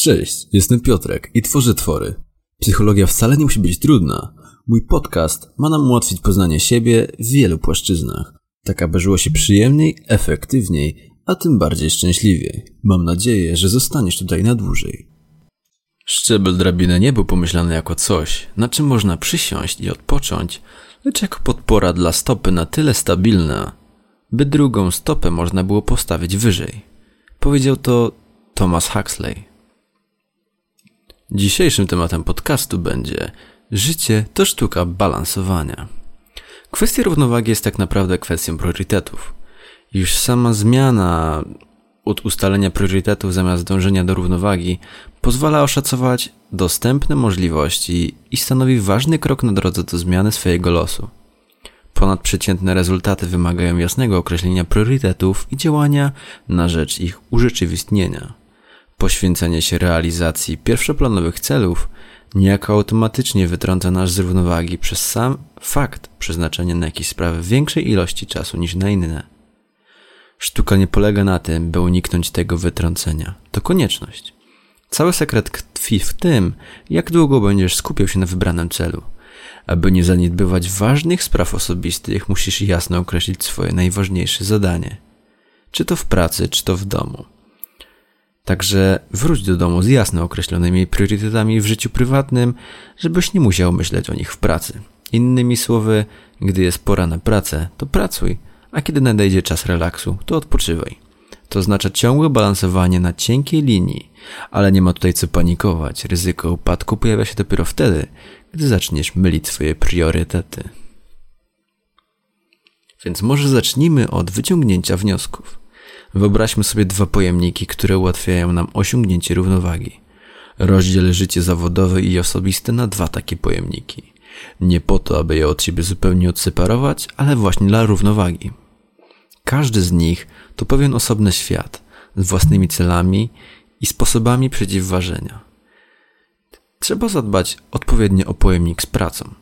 Cześć, jestem Piotrek i tworzę twory. Psychologia wcale nie musi być trudna. Mój podcast ma nam ułatwić poznanie siebie w wielu płaszczyznach, tak aby żyło się przyjemniej, efektywniej, a tym bardziej szczęśliwiej. Mam nadzieję, że zostaniesz tutaj na dłużej. Szczebel drabiny nie był pomyślany jako coś, na czym można przysiąść i odpocząć, lecz jako podpora dla stopy na tyle stabilna, by drugą stopę można było postawić wyżej. Powiedział to Thomas Huxley. Dzisiejszym tematem podcastu będzie Życie to sztuka balansowania. Kwestia równowagi jest tak naprawdę kwestią priorytetów. Już sama zmiana od ustalenia priorytetów zamiast dążenia do równowagi pozwala oszacować dostępne możliwości i stanowi ważny krok na drodze do zmiany swojego losu. Ponadprzeciętne rezultaty wymagają jasnego określenia priorytetów i działania na rzecz ich urzeczywistnienia. Poświęcenie się realizacji pierwszoplanowych celów niejako automatycznie wytrąca nas z równowagi przez sam fakt przeznaczenia na jakieś sprawy większej ilości czasu niż na inne. Sztuka nie polega na tym, by uniknąć tego wytrącenia. To konieczność. Cały sekret tkwi w tym, jak długo będziesz skupiał się na wybranym celu. Aby nie zaniedbywać ważnych spraw osobistych, musisz jasno określić swoje najważniejsze zadanie. Czy to w pracy, czy to w domu. Także wróć do domu z jasno określonymi priorytetami w życiu prywatnym, żebyś nie musiał myśleć o nich w pracy. Innymi słowy, gdy jest pora na pracę, to pracuj, a kiedy nadejdzie czas relaksu, to odpoczywaj. To oznacza ciągłe balansowanie na cienkiej linii, ale nie ma tutaj co panikować. Ryzyko upadku pojawia się dopiero wtedy, gdy zaczniesz mylić swoje priorytety. Więc może zacznijmy od wyciągnięcia wniosków. Wyobraźmy sobie dwa pojemniki, które ułatwiają nam osiągnięcie równowagi. Rozdziel życie zawodowe i osobiste na dwa takie pojemniki. Nie po to, aby je od siebie zupełnie odseparować, ale właśnie dla równowagi. Każdy z nich to pewien osobny świat z własnymi celami i sposobami przeciwważenia. Trzeba zadbać odpowiednio o pojemnik z pracą.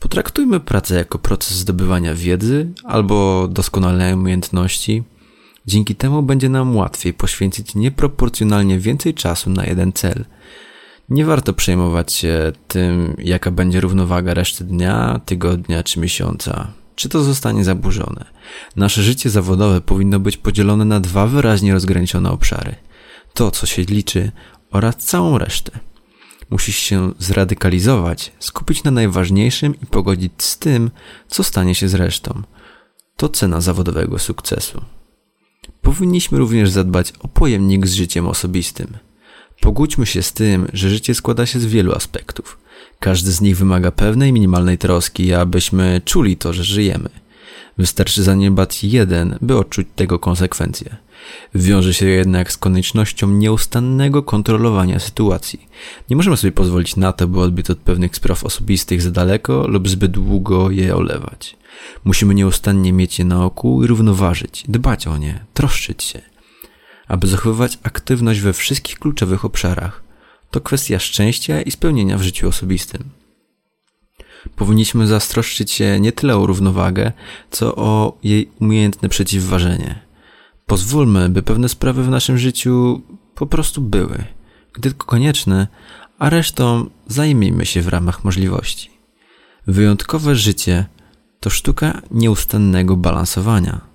Potraktujmy pracę jako proces zdobywania wiedzy albo doskonalenia umiejętności, Dzięki temu będzie nam łatwiej poświęcić nieproporcjonalnie więcej czasu na jeden cel. Nie warto przejmować się tym, jaka będzie równowaga reszty dnia, tygodnia czy miesiąca. Czy to zostanie zaburzone? Nasze życie zawodowe powinno być podzielone na dwa wyraźnie rozgraniczone obszary. To, co się liczy, oraz całą resztę. Musisz się zradykalizować, skupić na najważniejszym i pogodzić z tym, co stanie się z resztą. To cena zawodowego sukcesu. Powinniśmy również zadbać o pojemnik z życiem osobistym. Pogódźmy się z tym, że życie składa się z wielu aspektów. Każdy z nich wymaga pewnej minimalnej troski, abyśmy czuli to, że żyjemy. Wystarczy zaniedbać jeden, by odczuć tego konsekwencje. Wiąże się jednak z koniecznością nieustannego kontrolowania sytuacji. Nie możemy sobie pozwolić na to, by odbyć od pewnych spraw osobistych za daleko lub zbyt długo je olewać. Musimy nieustannie mieć je na oku i równoważyć, dbać o nie, troszczyć się. Aby zachowywać aktywność we wszystkich kluczowych obszarach, to kwestia szczęścia i spełnienia w życiu osobistym. Powinniśmy zastroszczyć się nie tyle o równowagę, co o jej umiejętne przeciwważenie. Pozwólmy, by pewne sprawy w naszym życiu po prostu były, gdy tylko konieczne, a resztą zajmijmy się w ramach możliwości. Wyjątkowe życie to sztuka nieustannego balansowania.